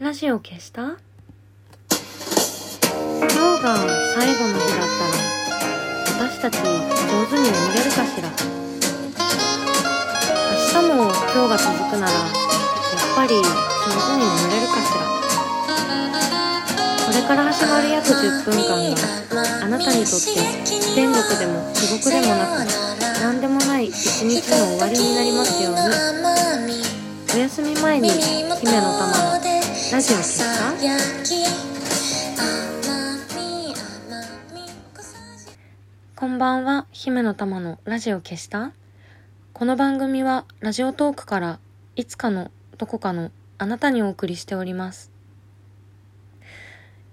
ラジオ消した？今日が最後の日だったら私たち上手に眠れるかしら？明日も今日が続くならやっぱり上手に眠れるかしら？これから始まる約10分間があなたにとって天国でも地獄でもなく何でもない一日の終わりになりますように。お休み前に姫の玉のラジオ消したこんばんは。姫の玉のラジオ消したこの番組はラジオトークからいつかのどこかのあなたにお送りしております。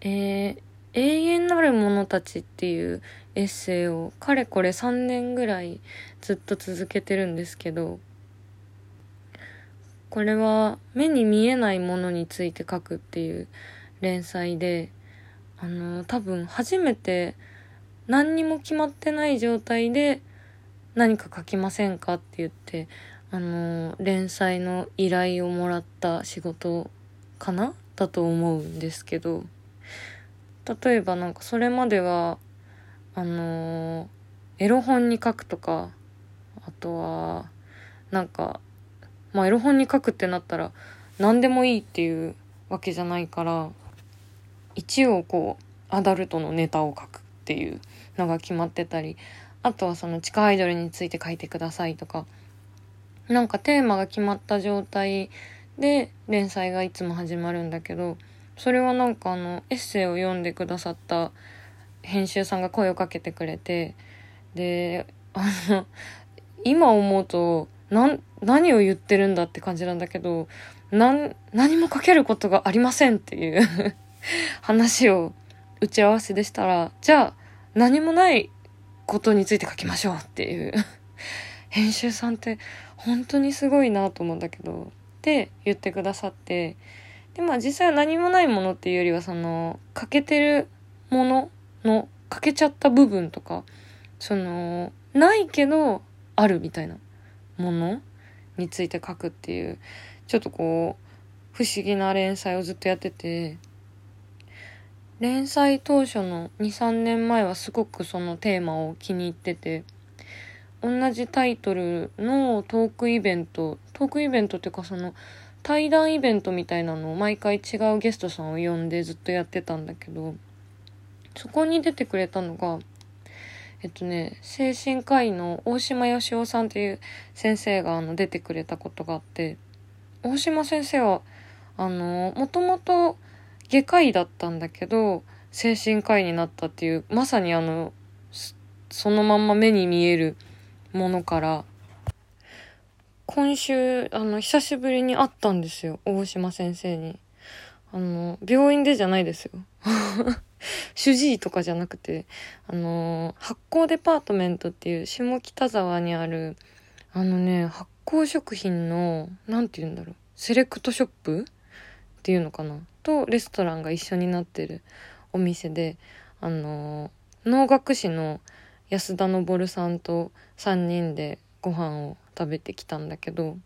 えー、永遠なる者たちっていうエッセイをかれこれ3年ぐらいずっと続けてるんですけどこれは目に見えないものについて書くっていう連載であの多分初めて何にも決まってない状態で何か書きませんかって言ってあの連載の依頼をもらった仕事かな？だと思うんですけど例えばなんかそれまではあのエロ本に書くとかあとはなんかまあエロ本に書くってなったら何でもいいっていうわけじゃないから一応こうアダルトのネタを書くっていうのが決まってたりあとはその地下アイドルについて書いてくださいとかなんかテーマが決まった状態で連載がいつも始まるんだけどそれはなんかあのエッセイを読んでくださった編集さんが声をかけてくれてであの今思うとな何を言ってるんだって感じなんだけど何も書けることがありませんっていう 話を打ち合わせでしたらじゃあ何もないことについて書きましょうっていう 編集さんって本当にすごいなと思うんだけどって言ってくださってでまあ実際は何もないものっていうよりはその欠けてるものの欠けちゃった部分とかそのないけどあるみたいな。ものについて書くっていうちょっとこう不思議な連載をずっとやってて連載当初の23年前はすごくそのテーマを気に入ってて同じタイトルのトークイベントトークイベントっていうかその対談イベントみたいなのを毎回違うゲストさんを呼んでずっとやってたんだけどそこに出てくれたのがえっとね精神科医の大島義雄さんっていう先生があの出てくれたことがあって大島先生はあのもともと外科医だったんだけど精神科医になったっていうまさにあのそのまんま目に見えるものから今週あの久しぶりに会ったんですよ大島先生に。あの病院でじゃないですよ。主治医とかじゃなくてあの発酵デパートメントっていう下北沢にあるあのね発酵食品の何て言うんだろうセレクトショップっていうのかなとレストランが一緒になってるお店であの能楽師の安田昇さんと3人でご飯を食べてきたんだけど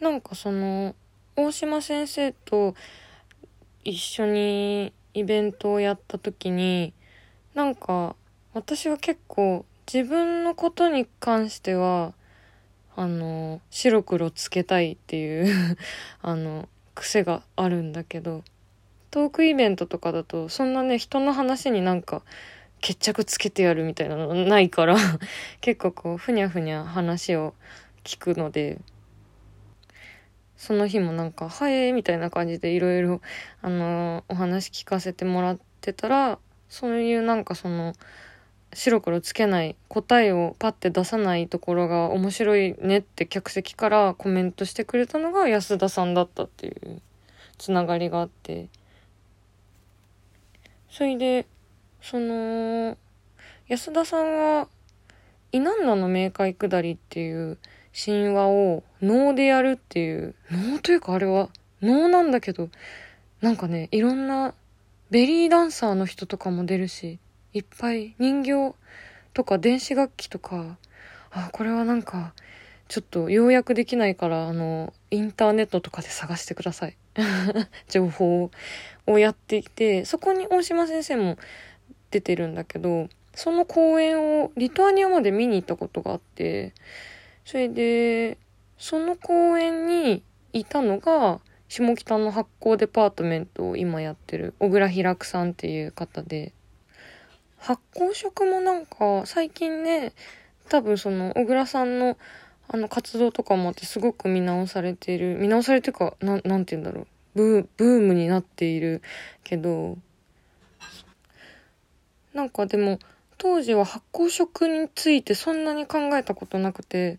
なんかその大島先生と一緒にイベントをやった時になんか私は結構自分のことに関してはあの白黒つけたいっていう あの癖があるんだけどトークイベントとかだとそんなね人の話になんか決着つけてやるみたいなのないから 結構こうふにゃふにゃ話を聞くのでその日もなんか「はい」みたいな感じでいろいろあのお話聞かせてもらってたらそういうなんかその白黒つけない答えをパッて出さないところが面白いねって客席からコメントしてくれたのが安田さんだったっていうつながりがあって。それでその安田さんは「イナンナの冥界下り」っていう神話を能でやるっていう能というかあれは能なんだけどなんかねいろんなベリーダンサーの人とかも出るしいっぱい人形とか電子楽器とかあこれはなんかちょっと要約できないからあのインターネットとかで探してください。情報をやっていて、そこに大島先生も出てるんだけど、その公演をリトアニアまで見に行ったことがあって、それで、その公園にいたのが、下北の発酵デパートメントを今やってる小倉平久さんっていう方で、発酵食もなんか最近ね、多分その小倉さんのあの活動とかもあってすごく見直されている、見直されてるか、ななんて言うんだろう。ブ、ブームになっているけど、なんかでも当時は発酵食についてそんなに考えたことなくて、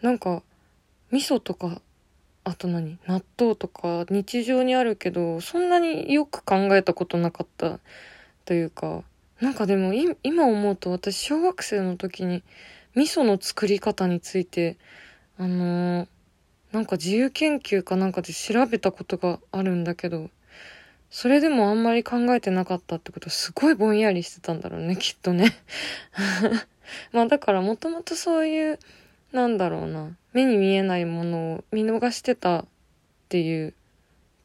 なんか味噌とか、あと何？納豆とか日常にあるけど、そんなによく考えたことなかったというか、なんかでも今思うと私小学生の時に味噌の作り方について、あのー、なんか自由研究かなんかで調べたことがあるんだけど、それでもあんまり考えてなかったってことすごいぼんやりしてたんだろうね、きっとね。まあだからもともとそういう、なんだろうな、目に見えないものを見逃してたっていう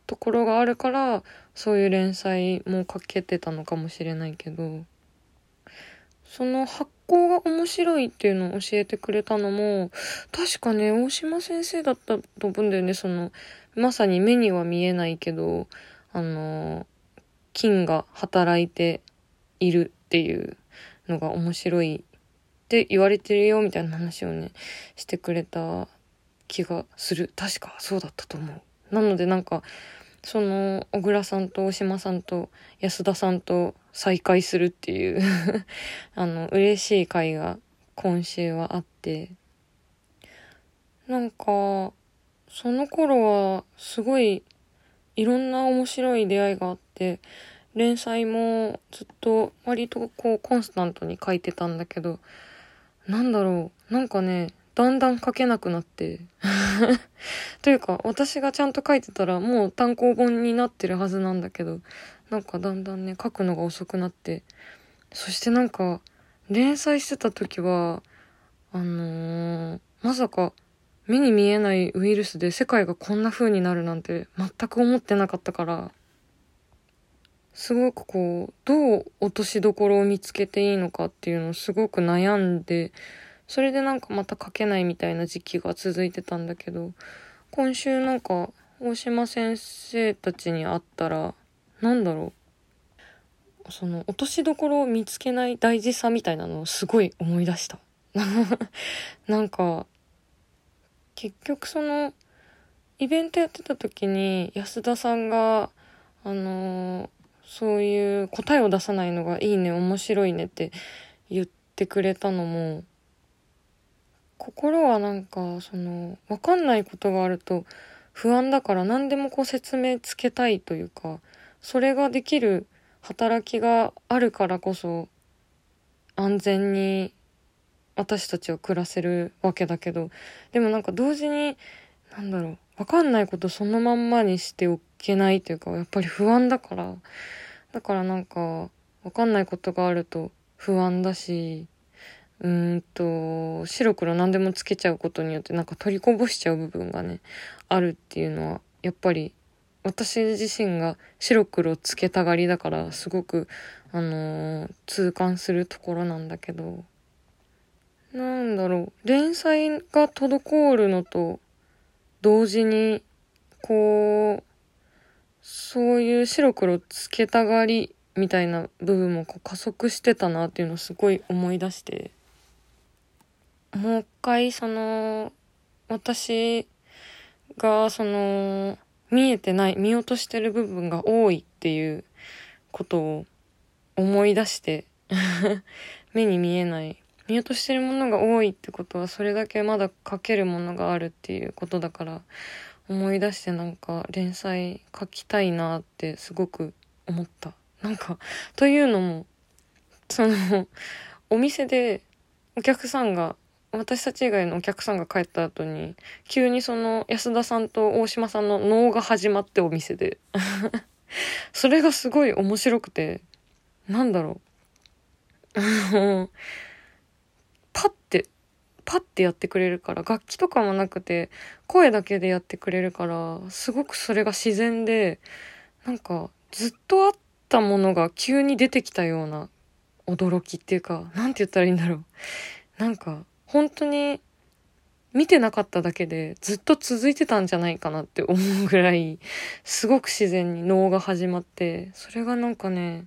ところがあるから、そういう連載も書けてたのかもしれないけど、その発行が面白いっていうのを教えてくれたのも、確かね、大島先生だったと思うんだよね。その、まさに目には見えないけど、あの、菌が働いているっていうのが面白いって言われてるよみたいな話をね、してくれた気がする。確かそうだったと思う。なのでなんか、その、小倉さんと大島さんと安田さんと再会するっていう あの、嬉しい回が今週はあって、なんか、その頃はすごいいろんな面白い出会いがあって、連載もずっと割とこうコンスタントに書いてたんだけど、なんだろう、なんかね、だんだん書けなくなって。というか、私がちゃんと書いてたらもう単行本になってるはずなんだけど、なんかだんだんね、書くのが遅くなって、そしてなんか、連載してた時は、あのー、まさか、目に見えないウイルスで世界がこんな風になるなんて全く思ってなかったから、すごくこう、どう落としどころを見つけていいのかっていうのをすごく悩んで、それでなんかまた書けないみたいな時期が続いてたんだけど、今週なんか大島先生たちに会ったら、なんだろう。その落としどころを見つけない大事さみたいなのをすごい思い出した。なんか、結局その、イベントやってた時に安田さんが、あのー、そういう答えを出さないのがいいね、面白いねって言ってくれたのも、心はなんか、その、わかんないことがあると不安だから何でもこう説明つけたいというか、それができる働きがあるからこそ、安全に私たちは暮らせるわけだけど、でもなんか同時に、なんだろう、わかんないことそのまんまにしておけないというか、やっぱり不安だから、だからなんか、わかんないことがあると不安だし、うーんと、白黒何でもつけちゃうことによってなんか取りこぼしちゃう部分がね、あるっていうのは、やっぱり私自身が白黒つけたがりだからすごく、あのー、痛感するところなんだけど、なんだろう、連載が滞るのと同時に、こう、そういう白黒つけたがりみたいな部分もこう加速してたなっていうのをすごい思い出して、もう一回その、私がその、見えてない、見落としてる部分が多いっていうことを思い出して。目に見えない、見落としてるものが多いってことはそれだけまだ書けるものがあるっていうことだから思い出してなんか連載書きたいなってすごく思った。なんか、というのも、その、お店でお客さんが私たち以外のお客さんが帰った後に、急にその安田さんと大島さんの能が始まってお店で。それがすごい面白くて、なんだろう。パッてパッてやってくれるから、楽器とかもなくて、声だけでやってくれるから、すごくそれが自然で、なんか、ずっとあったものが急に出てきたような驚きっていうか、なんて言ったらいいんだろう。なんか、本当に、見てなかっただけでずっと続いてたんじゃないかなって思うぐらい、すごく自然に能が始まって、それがなんかね、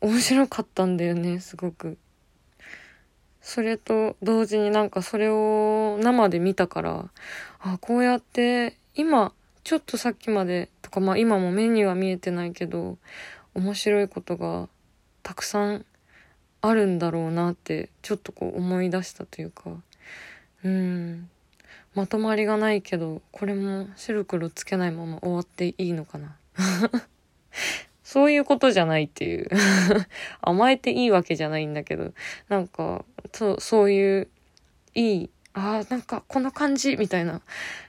面白かったんだよね、すごく。それと同時になんかそれを生で見たから、あ、こうやって今、ちょっとさっきまでとか、まあ今も目には見えてないけど、面白いことがたくさんあるんだろうなってちょっとこう思い出したというか。うん。まとまりがないけどこれも白黒つけないまま終わっていいのかな。そういうことじゃないっていう。甘えていいわけじゃないんだけど。なんかそうそういういいあーなんかこの感じみたいな。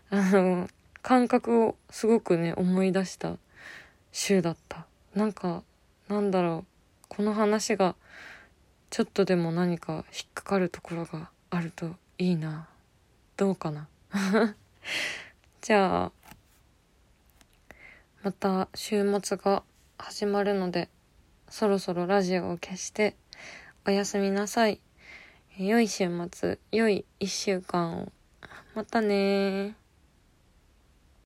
あの感覚をすごくね思い出した週だった。なんかなんだろう。この話がちょっとでも何か引っかかるところがあるといいな。どうかな。じゃあまた週末が始まるのでそろそろラジオを消しておやすみなさい。良い週末良い一週間を。またね